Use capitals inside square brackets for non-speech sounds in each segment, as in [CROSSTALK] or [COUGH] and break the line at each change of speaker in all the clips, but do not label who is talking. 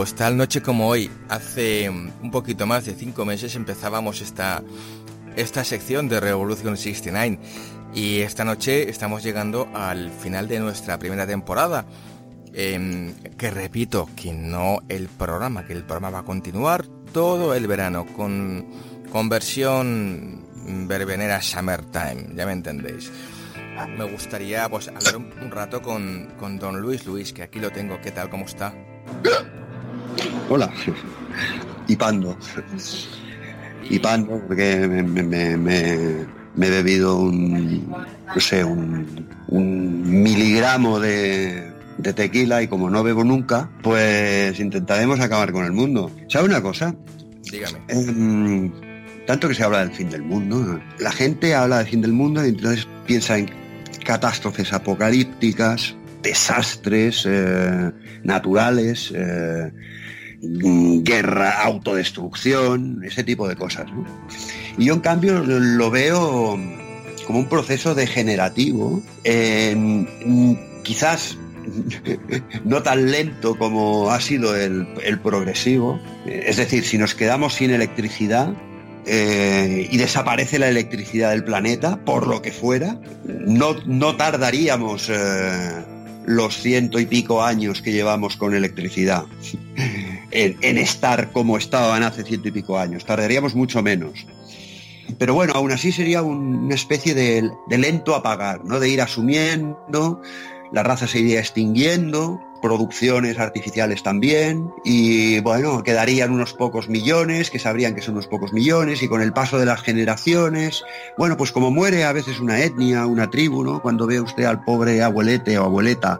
pues tal noche como hoy, hace un poquito más de cinco meses empezábamos esta, esta sección de Revolution 69 y esta noche estamos llegando al final de nuestra primera temporada. Em, que repito, que no el programa, que el programa va a continuar todo el verano con, con versión verbenera Summertime, ya me entendéis. Me gustaría pues hablar un, rato con, con, don Luis Luis, que aquí lo tengo. ¿Qué tal? ¿Cómo está?
Hola. Y pando. Y pando, porque me, he bebido un, no sé, un, un miligramo de, de tequila y como no bebo nunca, pues intentaremos acabar con el mundo. ¿Sabe una cosa?
Dígame.
Em, tanto que se habla del fin del mundo, la gente habla del fin del mundo y entonces piensa en catástrofes apocalípticas, desastres eh, naturales, eh, guerra, autodestrucción, ese tipo de cosas. Y yo en cambio lo veo como un proceso degenerativo, quizás [LAUGHS] no tan lento como ha sido el, progresivo. Es decir, si nos quedamos sin electricidad, eh, y desaparece la electricidad del planeta, por lo que fuera, no, no tardaríamos los ciento y pico años que llevamos con electricidad en, estar como estaban hace ciento y pico años, tardaríamos mucho menos. Pero bueno, aún así sería una especie de, de lento apagar, ¿no? De ir asumiendo la raza se iría extinguiendo, producciones artificiales también, y bueno, quedarían unos pocos millones, que sabrían que son unos pocos millones, y con el paso de las generaciones, bueno, pues como muere a veces una etnia, una tribu, ¿no? Cuando ve usted al pobre abuelete o abueleta,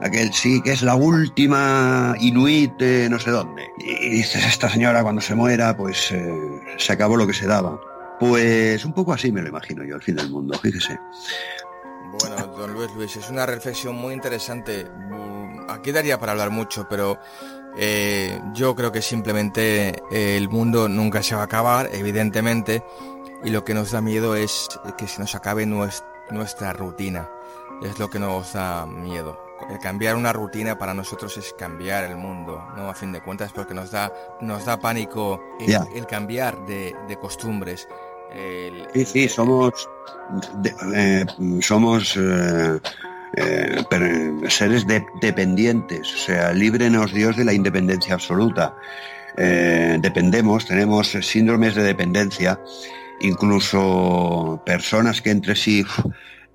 aquel sí que es la última inuit de no sé dónde, y dices, esta señora cuando se muera, pues eh, se acabó lo que se daba. Pues un poco así me lo imagino yo, al fin del mundo, fíjese.
Bueno, don Luis Luis, es una reflexión muy interesante. Aquí daría para hablar mucho, pero eh, yo creo que simplemente eh, el mundo nunca se va a acabar, evidentemente, y lo que nos da miedo es que se nos acabe nuestra rutina. Es lo que nos da miedo. El cambiar una rutina para nosotros es cambiar el mundo, ¿no? A fin de cuentas, porque nos da, nos da pánico el, cambiar de, de costumbres.
Sí, sí, somos, eh, somos eh, eh, seres dependientes, o sea, líbrenos Dios de la independencia absoluta. dependemos, tenemos síndromes de dependencia, incluso personas que entre sí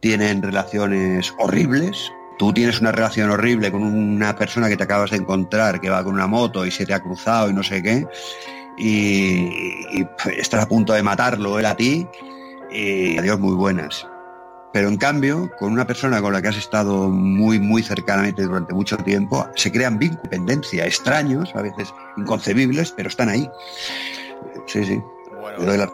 tienen relaciones horribles, tú tienes una relación horrible con una persona que te acabas de encontrar, que va con una moto y se te ha cruzado y no sé qué, y, estás a punto de matarlo él a ti y adiós muy buenas. Pero en cambio, con una persona con la que has estado muy, muy cercanamente durante mucho tiempo, se crean vínculos, dependencia, extraños, a veces inconcebibles, pero están ahí. Sí, sí.
Bueno,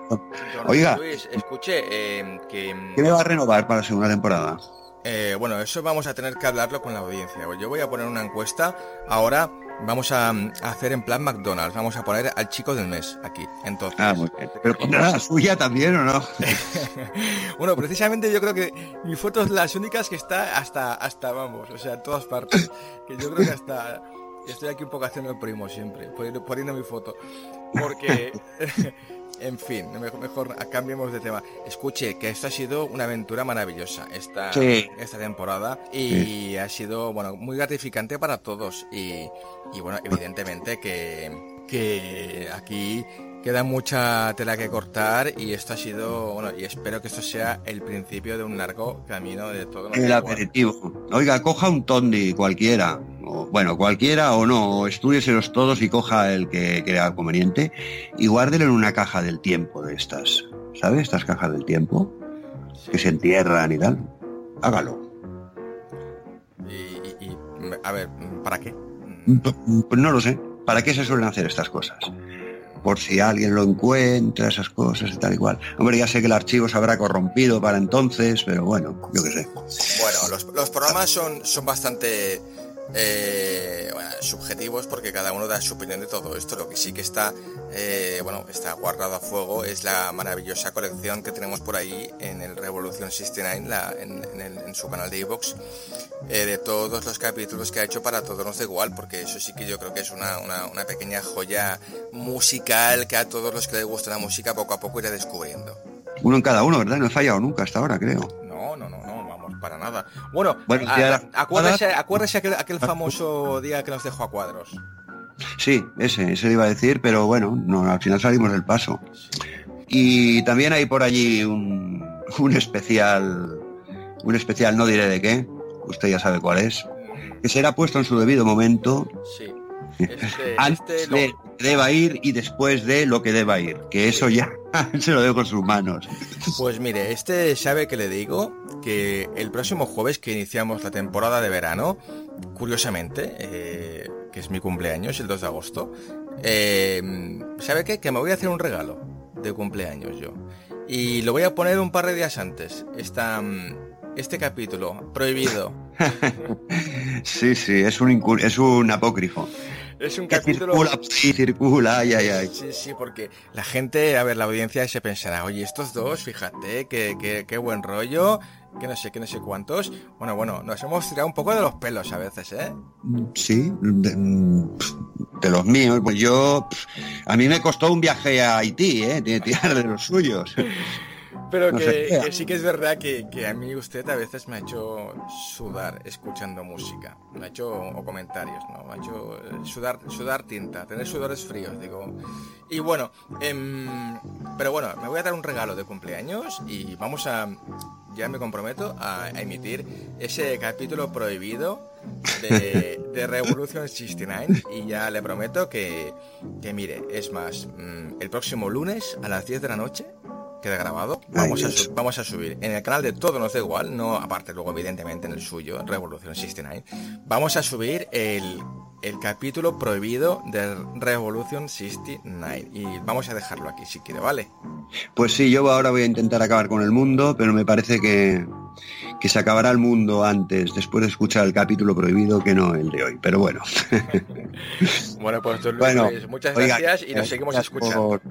Oiga, escuche eh, que...
¿Qué me va a renovar para la segunda temporada?
Eh, bueno, eso vamos a tener que hablarlo con la audiencia. Yo voy a poner una encuesta ahora Vamos a, hacer en plan McDonald's. Vamos a poner al chico del mes aquí. Entonces.
Ah, muy bien. Pero pondrá la suya también o no? [LAUGHS]
bueno, precisamente yo creo que mi foto es las únicas que está hasta, hasta vamos, o sea, en todas partes. Que yo creo que hasta estoy aquí un poco haciendo el primo siempre, poniendo mi foto. Porque [LAUGHS] En fin, mejor, cambiemos de tema. Escuche, que esto ha sido una aventura maravillosa esta, esta temporada y ha sido bueno muy gratificante para todos y, y bueno, evidentemente que, que aquí queda mucha tela que cortar y esto ha sido, bueno, y espero que esto sea el principio de un largo camino de todo.
El aperitivo. Oiga, coja un tondi cualquiera, o, bueno, cualquiera o no, estudieselos todos y coja el que crea conveniente y guárdelo en una caja del tiempo de estas, ¿sabes? Estas cajas del tiempo que se entierran y tal. Hágalo.
y, a ver, ¿para qué?
Pues no lo sé. ¿Para qué se suelen hacer estas cosas? Por si alguien lo encuentra, esas cosas y tal igual. Hombre, ya sé que el archivo se habrá corrompido para entonces, pero bueno, yo qué sé.
Bueno, los, programas son, son bastante eh, bueno, subjetivos porque cada uno da su opinión de todo esto. Lo que sí que está, eh, bueno, está guardado a fuego es la maravillosa colección que tenemos por ahí en el Revolution 69, la, en, en, su canal de Evox, eh, de todos los capítulos que ha hecho para todos nos da igual, porque eso sí que yo creo que es una, una, una pequeña joya musical que a todos los que les gusta la música poco a poco irá descubriendo.
Uno en cada uno, ¿verdad? No he fallado nunca hasta ahora, creo.
No, no, no, para nada. Bueno, bueno acuérdese, acuérdese aquel, aquel famoso día que nos dejó a cuadros.
Sí, ese, ese iba a decir, pero bueno, no, al final salimos del paso. Y también hay por allí un, un especial, un especial, no diré de qué, usted ya sabe cuál es, que será puesto en su debido momento. Sí. Este, [LAUGHS] antes este de que deba ir y después de lo que deba ir, que eso ya [LAUGHS] se lo dejo con sus manos.
Pues mire, este sabe que le digo que el próximo jueves que iniciamos la temporada de verano, curiosamente, eh, que es mi cumpleaños, el 2 de agosto, eh, ¿sabe qué? Que me voy a hacer un regalo de cumpleaños yo. Y lo voy a poner un par de días antes. Esta, este capítulo, prohibido. [LAUGHS]
sí, sí, es un, es un apócrifo.
Es un capítulo.
Circula, sí, circula, ay, ay, ay.
Sí, sí, porque la gente, a ver, la audiencia se pensará, oye, estos dos, fíjate, qué, qué, buen rollo, que no sé, que no sé cuántos. Bueno, bueno, nos hemos tirado un poco de los pelos a veces, ¿eh?
Sí, de, los míos. Pues yo, a mí me costó un viaje a Haití, ¿eh? Tirar de los suyos.
Pero que, sí que es verdad que, a mí usted a veces me ha hecho sudar escuchando música. Me ha hecho, o comentarios, ¿no? Me ha hecho eh, sudar, sudar tinta, tener sudores fríos, digo. Y bueno, em, pero bueno, me voy a dar un regalo de cumpleaños y vamos a, ya me comprometo a, emitir ese capítulo prohibido de, [LAUGHS] de, Revolution 69 y ya le prometo que, que mire, es más, mm, el próximo lunes a las 10 de la noche queda grabado. Vamos a, vamos a subir en el canal de Todo Nos Da Igual, no aparte luego evidentemente en el suyo, Revolución 69. Vamos a subir el, el capítulo prohibido de Revolution 69 y vamos a dejarlo aquí si quiere, ¿vale?
Pues sí, yo ahora voy a intentar acabar con el mundo, pero me parece que, que se acabará el mundo antes, después de escuchar el capítulo prohibido, que no el de hoy. Pero bueno. [LAUGHS]
bueno, pues bueno, muchas gracias y nos seguimos escuchando.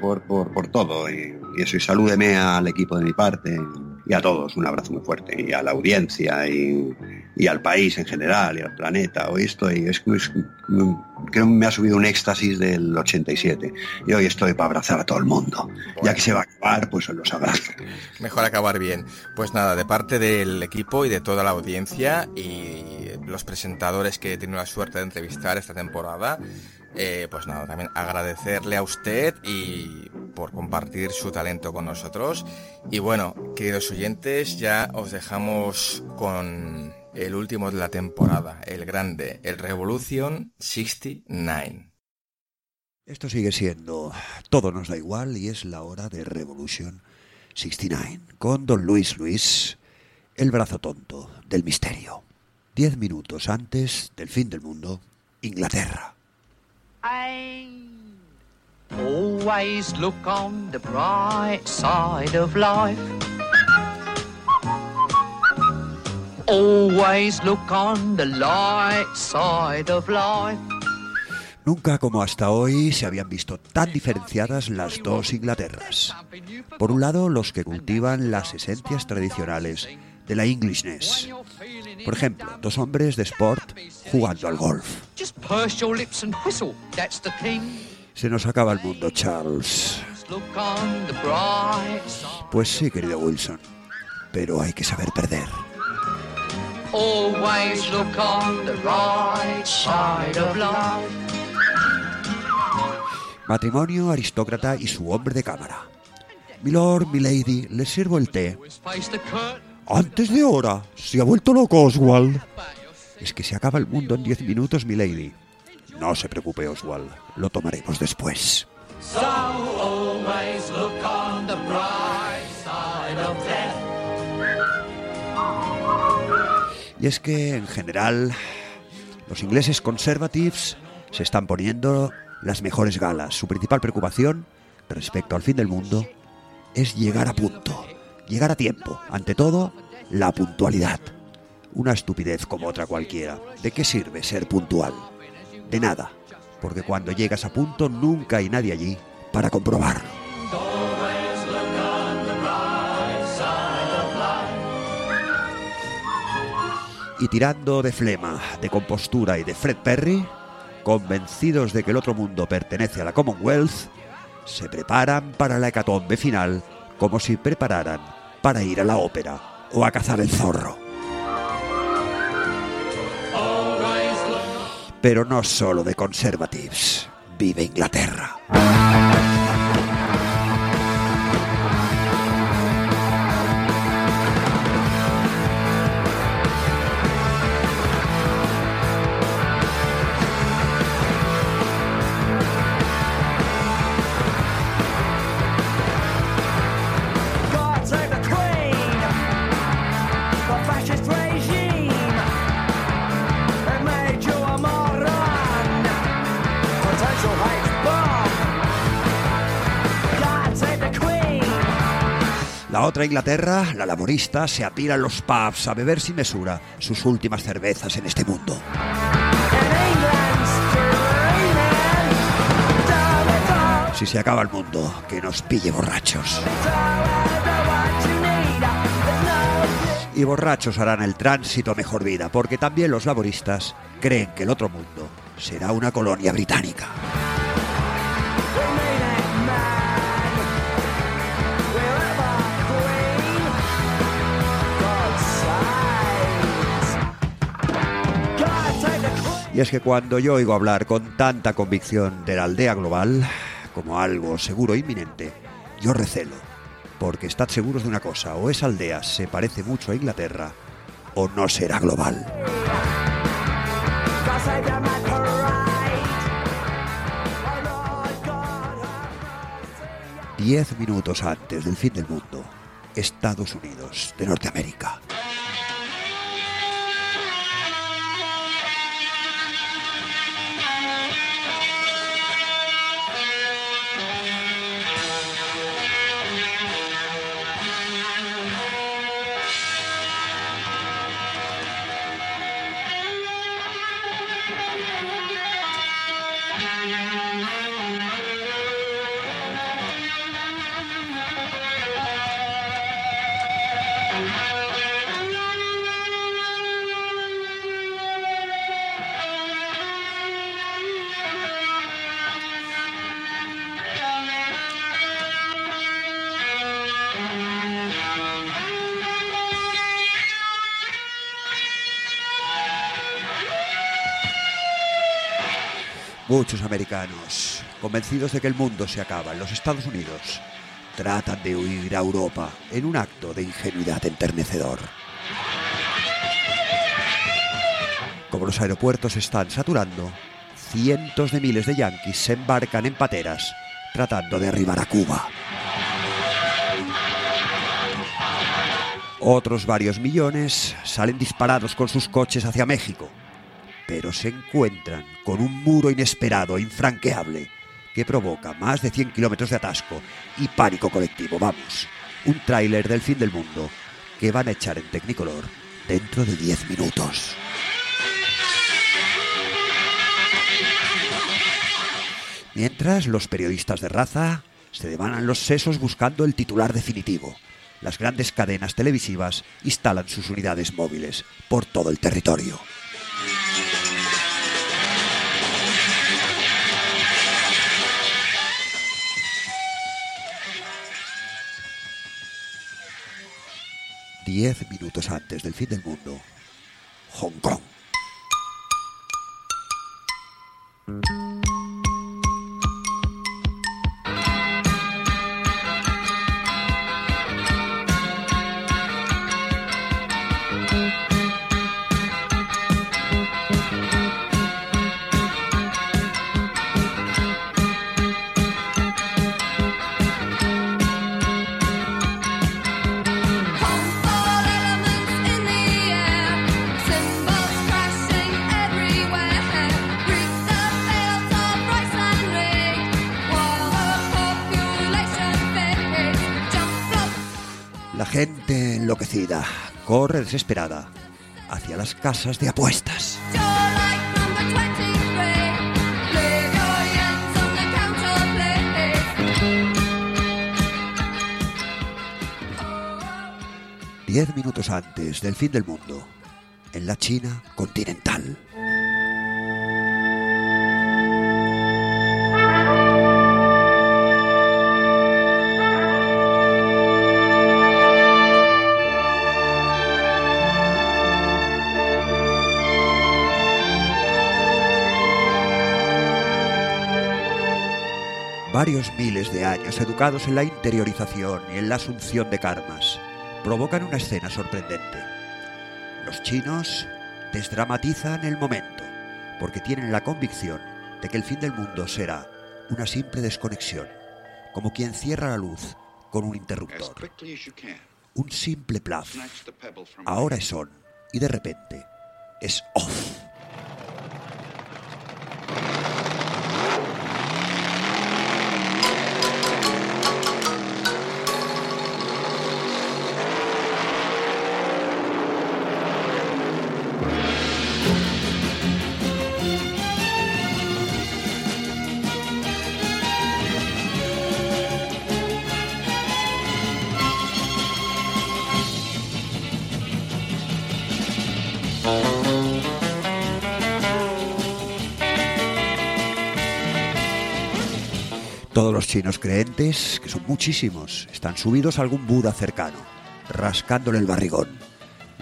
Por, por, por, todo y, eso, y salúdeme al equipo de mi parte y a todos, un abrazo muy fuerte, y a la audiencia y, y al país en general y al planeta. Hoy estoy, es, es, creo que me ha subido un éxtasis del 87 y hoy estoy para abrazar a todo el mundo. Ya que se va a acabar, pues los abrazo.
Mejor acabar bien. Pues nada, de parte del equipo y de toda la audiencia y los presentadores que he tenido la suerte de entrevistar esta temporada, eh, pues nada, también agradecerle a usted y por compartir su talento con nosotros. Y bueno, queridos oyentes, ya os dejamos con el último de la temporada, el grande, el Revolution 69.
Esto sigue siendo Todo nos da igual y es la hora de Revolution 69 con Don Luis Luis, el brazo tonto del misterio. Diez minutos antes del fin del mundo, Inglaterra. always look on the bright side of life. Always look on the light side of life. Nunca como hasta hoy se habían visto tan diferenciadas las dos Inglaterras. Por un lado, los que cultivan las esencias tradicionales de la Englishness. Por ejemplo, dos hombres de sport jugando al golf. Se nos acaba el mundo, Charles. Pues sí, querido Wilson, pero hay que saber perder. Matrimonio, aristócrata y su hombre de cámara. Milord, milady, les sirvo el té. Antes de hora. Se ha vuelto loco Oswald. Es que se acaba el mundo en diez minutos, milady. No se preocupe, Oswald. Lo tomaremos después. Y es que, en general, los ingleses conservatives se están poniendo las mejores galas. Su principal preocupación respecto al fin del mundo es llegar a punto, llegar a tiempo. Ante todo, la puntualidad. Una estupidez como otra cualquiera. ¿De qué sirve ser puntual? De nada, porque cuando llegas a punto nunca hay nadie allí para comprobarlo. Y tirando de flema, de compostura y de Fred Perry, convencidos de que el otro mundo pertenece a la Commonwealth, se preparan para la hecatombe final como si prepararan para ir a la ópera o a cazar el zorro. Pero no solo de conservatives vive Inglaterra. La otra Inglaterra, la laborista, se atira en los pubs a beber sin mesura sus últimas cervezas en este mundo. Si se acaba el mundo, que nos pille borrachos. Y borrachos harán el tránsito a mejor vida, porque también los laboristas creen que el otro mundo será una colonia británica. Y es que cuando yo oigo hablar con tanta convicción de la aldea global como algo seguro e inminente, yo recelo, porque estad seguros de una cosa, o esa aldea se parece mucho a Inglaterra, o no será global. Diez minutos antes del fin del mundo, Estados Unidos de Norteamérica. Muchos americanos, convencidos de que el mundo se acaba en los Estados Unidos, tratan de huir a Europa en un acto de ingenuidad enternecedor. Como los aeropuertos están saturando, cientos de miles de yanquis se embarcan en pateras tratando de arribar a Cuba. Otros varios millones salen disparados con sus coches hacia México pero se encuentran con un muro inesperado infranqueable que provoca más de 100 kilómetros de atasco y pánico colectivo. Vamos, un tráiler del fin del mundo que van a echar en Technicolor dentro de 10 minutos. Mientras los periodistas de raza se devanan los sesos buscando el titular definitivo. Las grandes cadenas televisivas instalan sus unidades móviles por todo el territorio. Diez minutos antes del fin del mundo, Hong Kong. Gente enloquecida corre desesperada hacia las casas de apuestas. Diez minutos antes del fin del mundo, en la China continental. Varios miles de años educados en la interiorización y en la asunción de karmas, provocan una escena sorprendente. Los chinos desdramatizan el momento, porque tienen la convicción de que el fin del mundo será una simple desconexión, como quien cierra la luz con un interruptor. Un simple plaf. Ahora es on y de repente es off. Chinos creentes, que son muchísimos, están subidos a algún Buda cercano, rascándole el barrigón.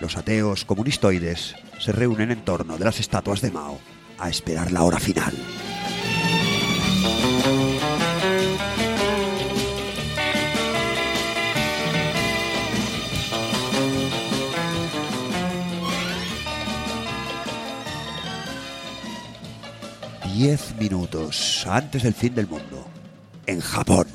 Los ateos comunistoides se reúnen en torno de las estatuas de Mao a esperar la hora final. Diez minutos antes del fin del mundo en Japón.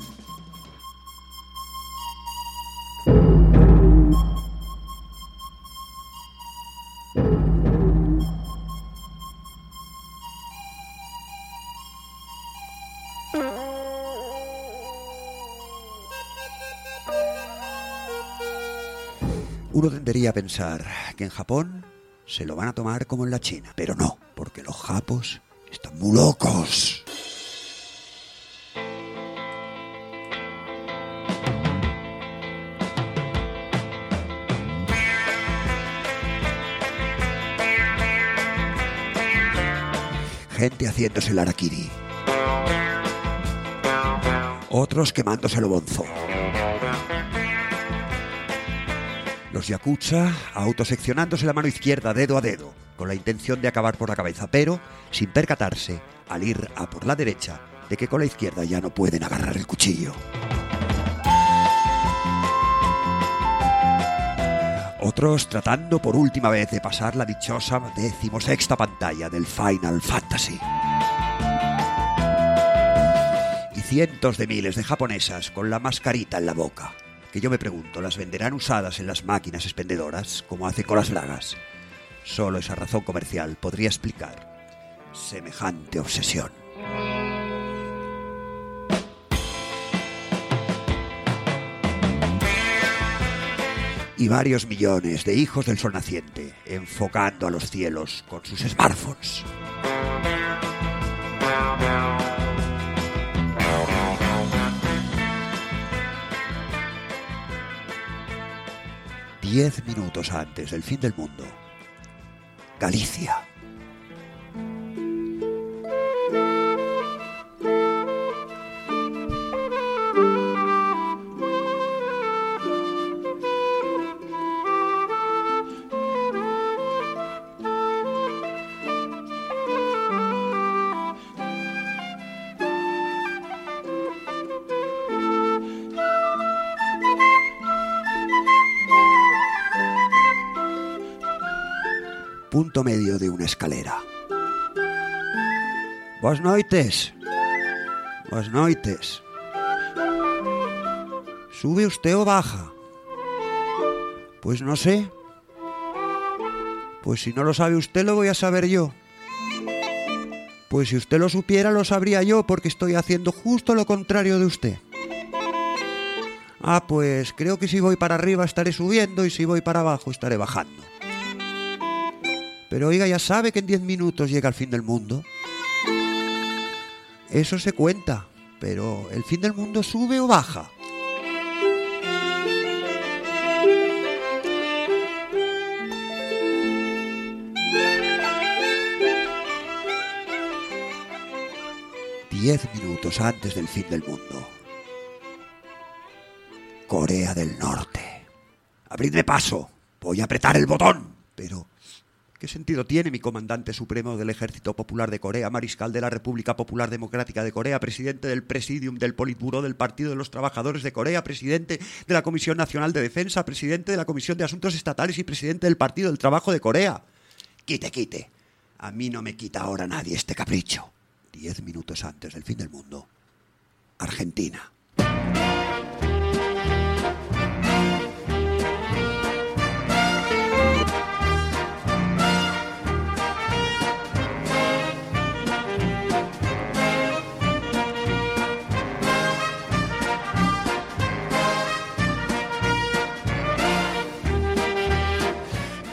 Uno tendería a pensar que en Japón se lo van a tomar como en la China, pero no, porque los japos están muy locos. Gente haciéndose el araquiri. Otros quemándose el bonzo. Los yakuza autoseccionándose la mano izquierda dedo a dedo, con la intención de acabar por la cabeza, pero sin percatarse, al ir a por la derecha, de que con la izquierda ya no pueden agarrar el cuchillo. Otros tratando por última vez de pasar la dichosa decimosexta pantalla del Final Fantasy. Y cientos de miles de japonesas con la mascarita en la boca, que yo me pregunto, ¿las venderán usadas en las máquinas expendedoras como hace con las bragas? Solo esa razón comercial podría explicar semejante obsesión. Y varios millones de hijos del sol naciente enfocando a los cielos con sus smartphones. Diez minutos antes del fin del mundo, Galicia. Medio de una escalera. Buenas noites. Buenas noites. ¿Sube usted o baja? Pues no sé. Pues si no lo sabe usted, lo voy a saber yo. Pues si usted lo supiera, lo sabría yo, porque estoy haciendo justo lo contrario de usted. Ah, pues creo que si voy para arriba estaré subiendo y si voy para abajo estaré bajando. Pero oiga, ya sabe que en 10 minutos llega el fin del mundo. Eso se cuenta, pero ¿el fin del mundo sube o baja? Diez minutos antes del fin del mundo. Corea del Norte. Abridme paso. Voy a apretar el botón. Pero, ¿qué sentido tiene mi comandante supremo del Ejército Popular de Corea, mariscal de la República Popular Democrática de Corea, presidente del Presidium del Politburó del Partido de los Trabajadores de Corea, presidente de la Comisión Nacional de Defensa, presidente de la Comisión de Asuntos Estatales y presidente del Partido del Trabajo de Corea? Quite, quite. A mí no me quita ahora nadie este capricho. Diez minutos antes del fin del mundo. Argentina.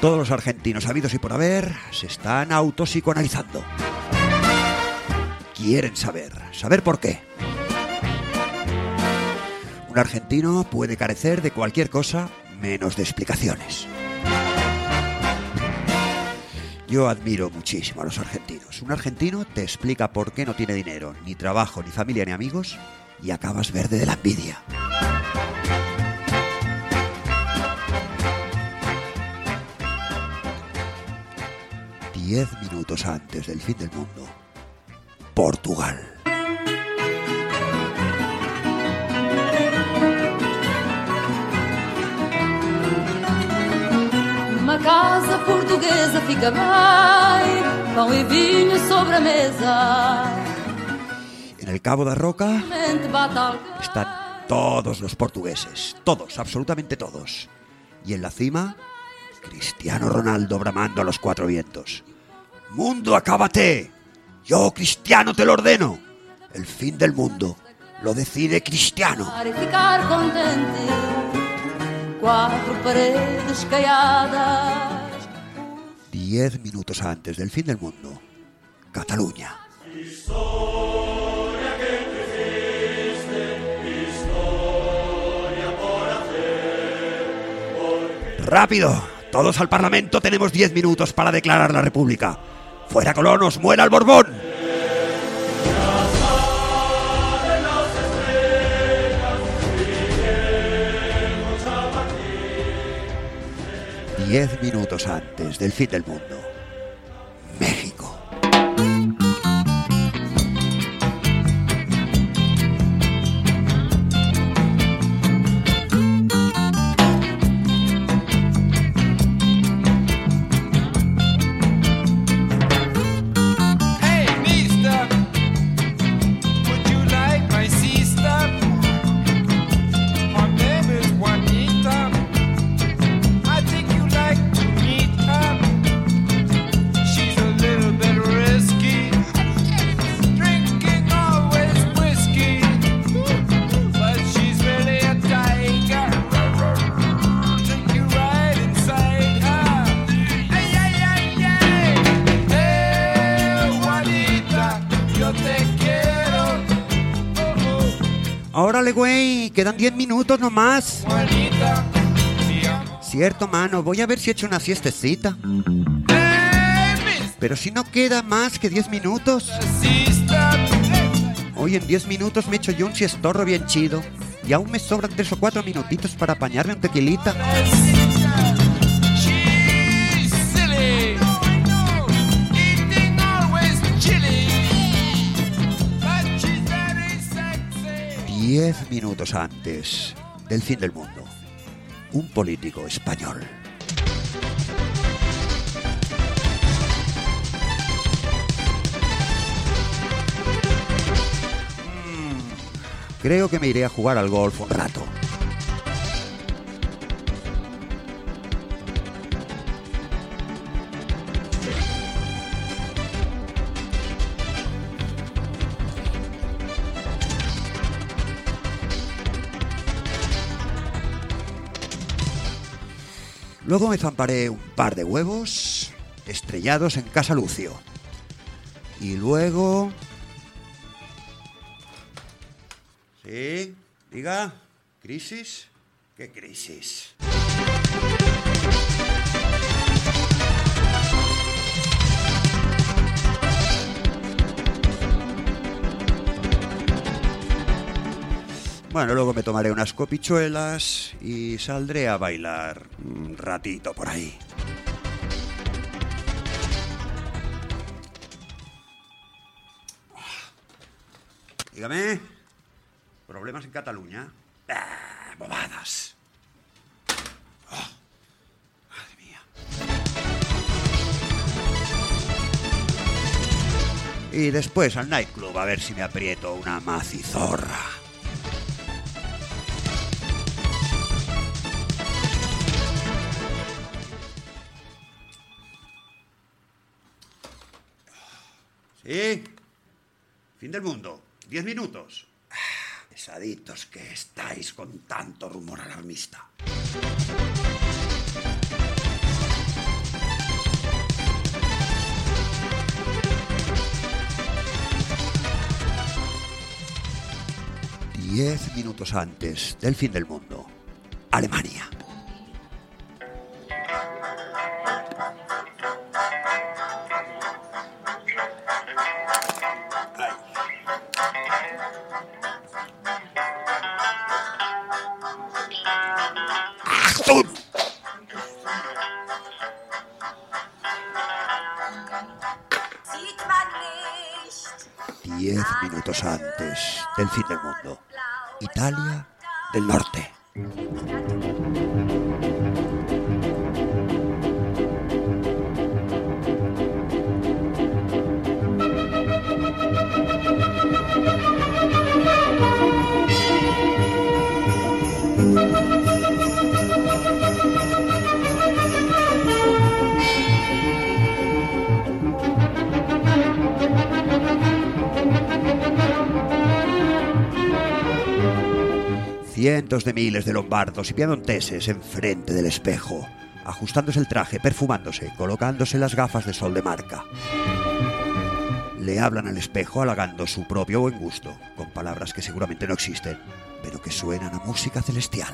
Todos los argentinos habidos y por haber se están autopsicoanalizando. Quieren saber, saber por qué. Un argentino puede carecer de cualquier cosa menos de explicaciones. Yo admiro muchísimo a los argentinos. Un argentino te explica por qué no tiene dinero, ni trabajo, ni familia, ni amigos, y acabas verde de la envidia. Diez minutos antes del fin del mundo, Portugal.
Casa portuguesa fica bem, pão e vinho sobre a mesa.
En el Cabo da Roca están todos los portugueses, todos, absolutamente todos. Y en la cima, Cristiano Ronaldo bramando a los cuatro vientos. Mundo, acábate. Yo, Cristiano, te lo ordeno. El fin del mundo lo decide Cristiano. Diez minutos antes del fin del mundo, Cataluña. ¡Rápido! Todos al Parlamento tenemos diez minutos para declarar la República. ¡Fuera colonos! ¡Muera el Borbón! Diez minutos antes del fin del mundo. Órale, güey, quedan diez minutos nomás. Cierto, mano, voy a ver si echo una siestecita. Pero si no queda más que diez minutos.
Sister.
Hoy en 10 minutos me echo yo un siestorro bien chido. Y aún me sobran 3 o 4 minutitos para apañarme un tequilita. 10 minutos antes del fin del mundo. Un político español. Mm, Creo que me iré a jugar al golf un rato. Luego me zamparé un par de huevos estrellados en Casa Lucio. Y luego... ¿Sí? Diga, ¿crisis? ¿Qué crisis? Bueno, luego me tomaré unas copichuelas y saldré a bailar un ratito por ahí. Dígame. ¿Problemas en Cataluña? Ah, bobadas. Ah, madre mía. Y después al nightclub a ver si me aprieto una macizorra. ¿Sí? Fin del mundo. Diez minutos. Pesaditos que estáis con tanto rumor alarmista. Diez minutos antes del fin del mundo. Alemania. Del Norte. Cientos de miles de lombardos y piamonteses enfrente del espejo, ajustándose el traje, perfumándose, colocándose las gafas de sol de marca. Le hablan al espejo halagando su propio buen gusto, con palabras que seguramente no existen, pero que suenan a música celestial.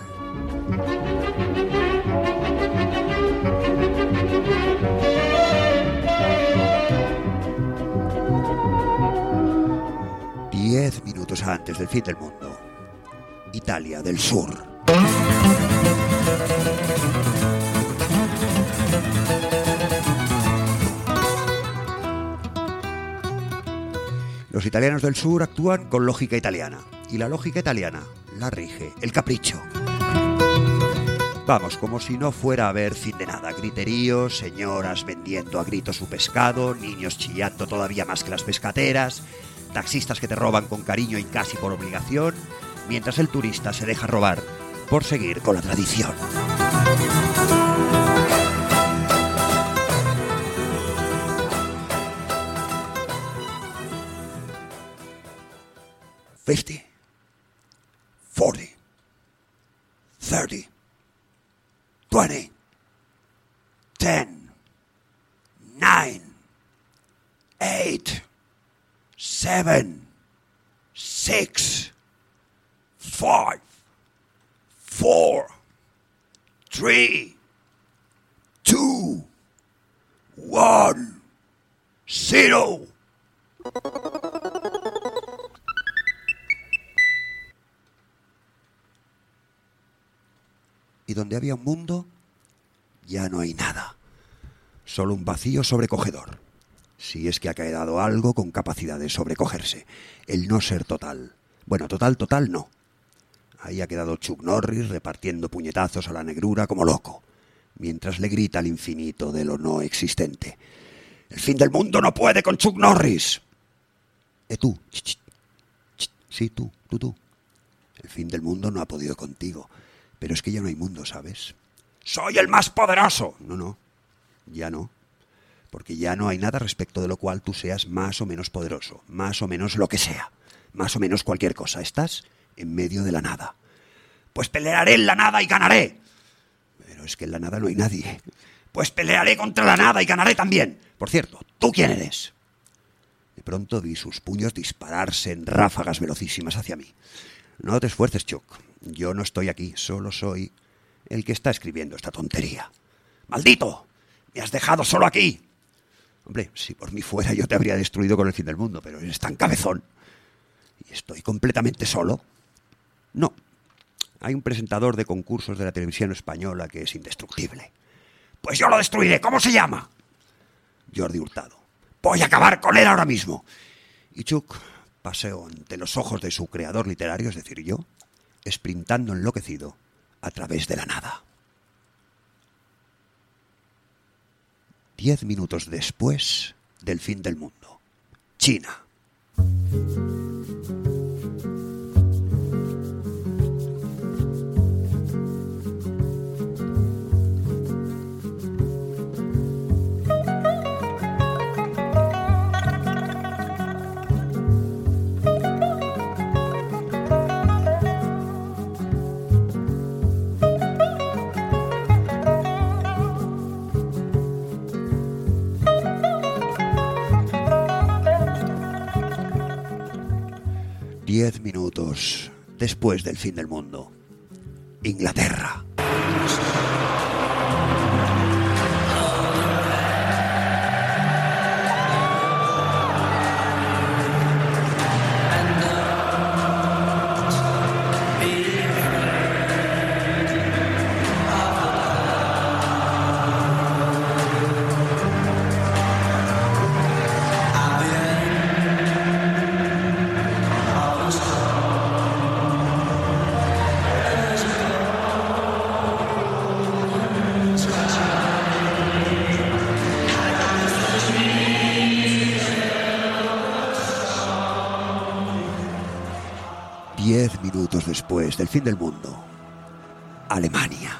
Diez minutos antes del fin del mundo. Italia del Sur. Los italianos del sur actúan con lógica italiana y la lógica italiana la rige el capricho. Vamos, como si no fuera a haber fin de nada. Griteríos, señoras vendiendo a gritos su pescado, niños chillando todavía más que las pescateras, taxistas que te roban con cariño y casi por obligación, mientras el turista se deja robar por seguir con la tradición. Fifty, forty, thirty, twenty, ten, nine, eight, seven, three, two, one, zero. Y donde había un mundo, ya no hay nada. Solo un vacío sobrecogedor. Si es que ha quedado algo con capacidad de sobrecogerse. El no ser total. Bueno, total, total no. Ahí ha quedado Chuck Norris repartiendo puñetazos a la negrura como loco, mientras le grita al infinito de lo no existente. El fin del mundo no puede con Chuck Norris. Eh, tú. Sí, tú, tú, tú. El fin del mundo no ha podido contigo. Pero es que ya no hay mundo, ¿sabes? Soy el más poderoso. No, no. Ya no. Porque ya no hay nada respecto de lo cual tú seas más o menos poderoso. Más o menos lo que sea. Más o menos cualquier cosa. Estás en medio de la nada. Pues pelearé en la nada y ganaré. Pero es que en la nada no hay nadie. Pues pelearé contra la nada y ganaré también. Por cierto, ¿tú quién eres? De pronto vi sus puños dispararse en ráfagas velocísimas hacia mí. No te esfuerces, Chuck. Yo no estoy aquí, solo soy el que está escribiendo esta tontería. ¡Maldito! ¡Me has dejado solo aquí! Hombre, si por mí fuera yo te habría destruido con el fin del mundo, pero eres tan cabezón. ¿Y estoy completamente solo? No. Hay un presentador de concursos de la televisión española que es indestructible. Pues yo lo destruiré. ¿Cómo se llama? Jordi Hurtado. Voy a acabar con él ahora mismo. Y Chuck paseó ante los ojos de su creador literario, es decir, yo, sprintando enloquecido a través de la nada. Diez minutos después del fin del mundo. China. Después del fin del mundo. Inglaterra. Fin del mundo. Alemania.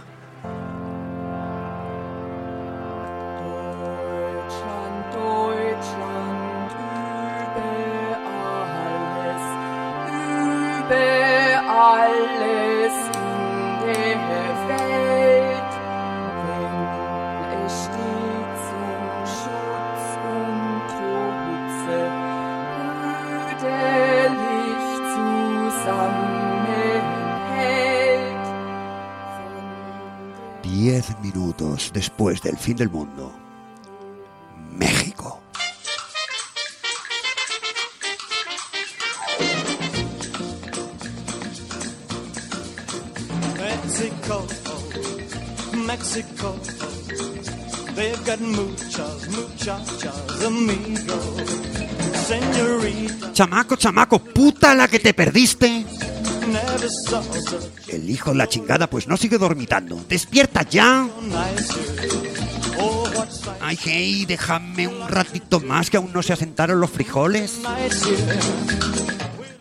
Alles.
Diez minutos después del fin del mundo. México.
Mexico, Mexico. They've got muchas, muchachas, amigos. Señorita,
Chamaco, chamaco, puta la que te perdiste. El hijo de la chingada pues no sigue dormitando. Despierta ya. Ay, hey, déjame un ratito más que aún no se asentaron los frijoles.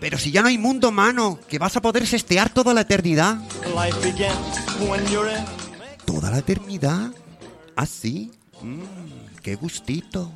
Pero si ya no hay mundo, mano, que vas a poder sestear toda la eternidad. ¿Toda la eternidad? ¿Ah, sí? Mm, qué gustito.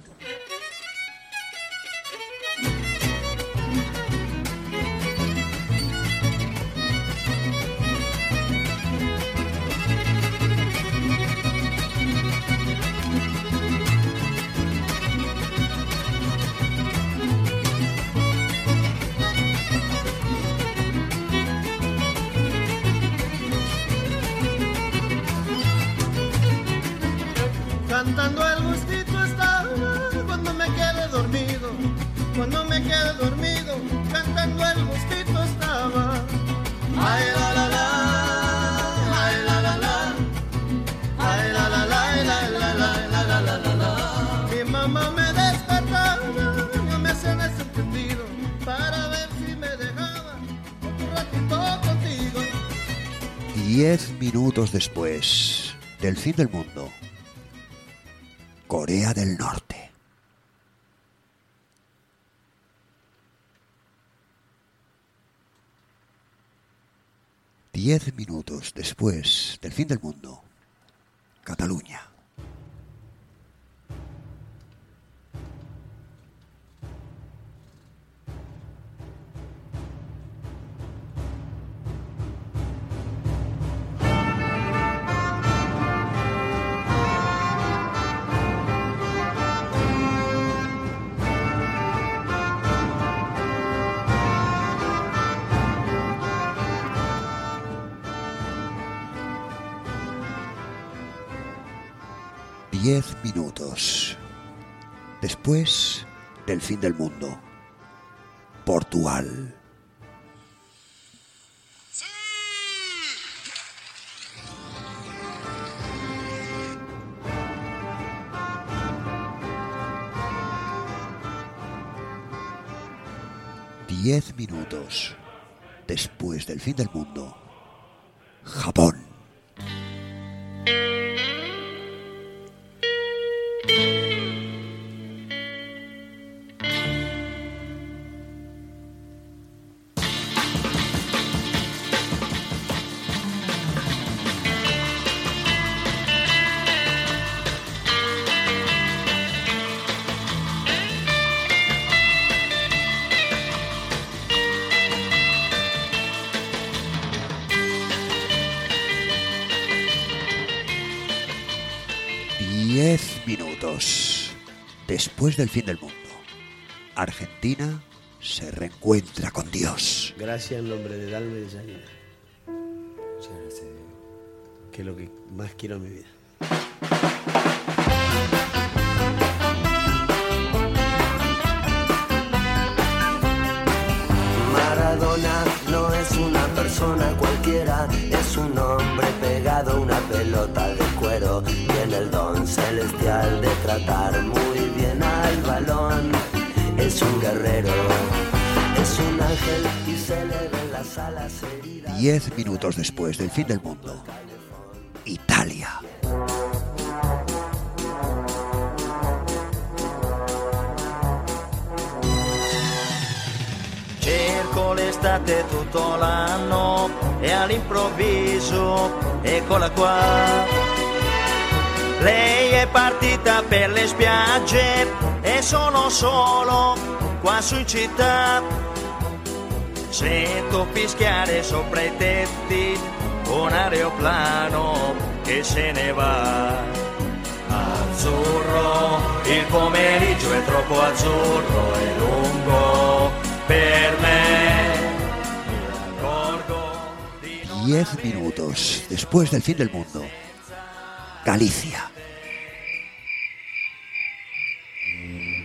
Después del fin del mundo. Corea del Norte. Diez minutos después del fin del mundo. Cataluña. Diez minutos. Después del fin del mundo. Portugal. Diez minutos después del fin del mundo. Japón. Minutos después del fin del mundo. Argentina se reencuentra con Dios.
Gracias en nombre de Dalma y de Janina. Que es lo que más quiero en mi vida.
Maradona no es una persona cualquiera, es un hombre pegado a una pelota celestial de tratar muy bien al balón. Es un guerrero, es un ángel y se le ven las alas heridas.
Diez minutos después del fin del mundo. Italia.
Cerco l'estate tutto l'anno e all'improvviso eccola qua. Lei è partita per le spiagge e sono solo qua su in città. Sento fischiare sopra i tetti un aeroplano che se ne va. Azzurro, il pomeriggio è troppo azzurro e lungo per me. Mi accorgo di non
Diez minutos después del fin del mundo. Galicia.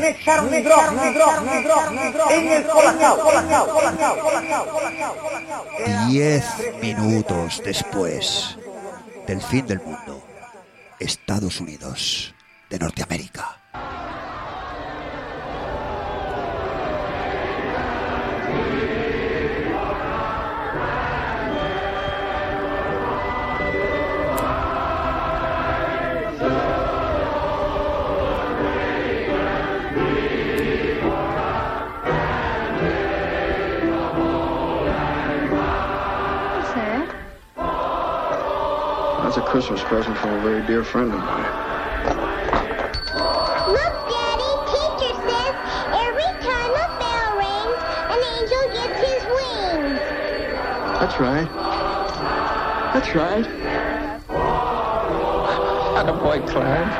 Me echaron en el colacao, colacao, colacao, colacao.
Diez minutos después del fin del mundo. Estados Unidos de Norteamérica.
Christmas present from a very dear friend of mine. That's right. That's right. Had a boy, Clive.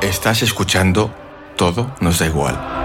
Estás escuchando Todo nos da igual.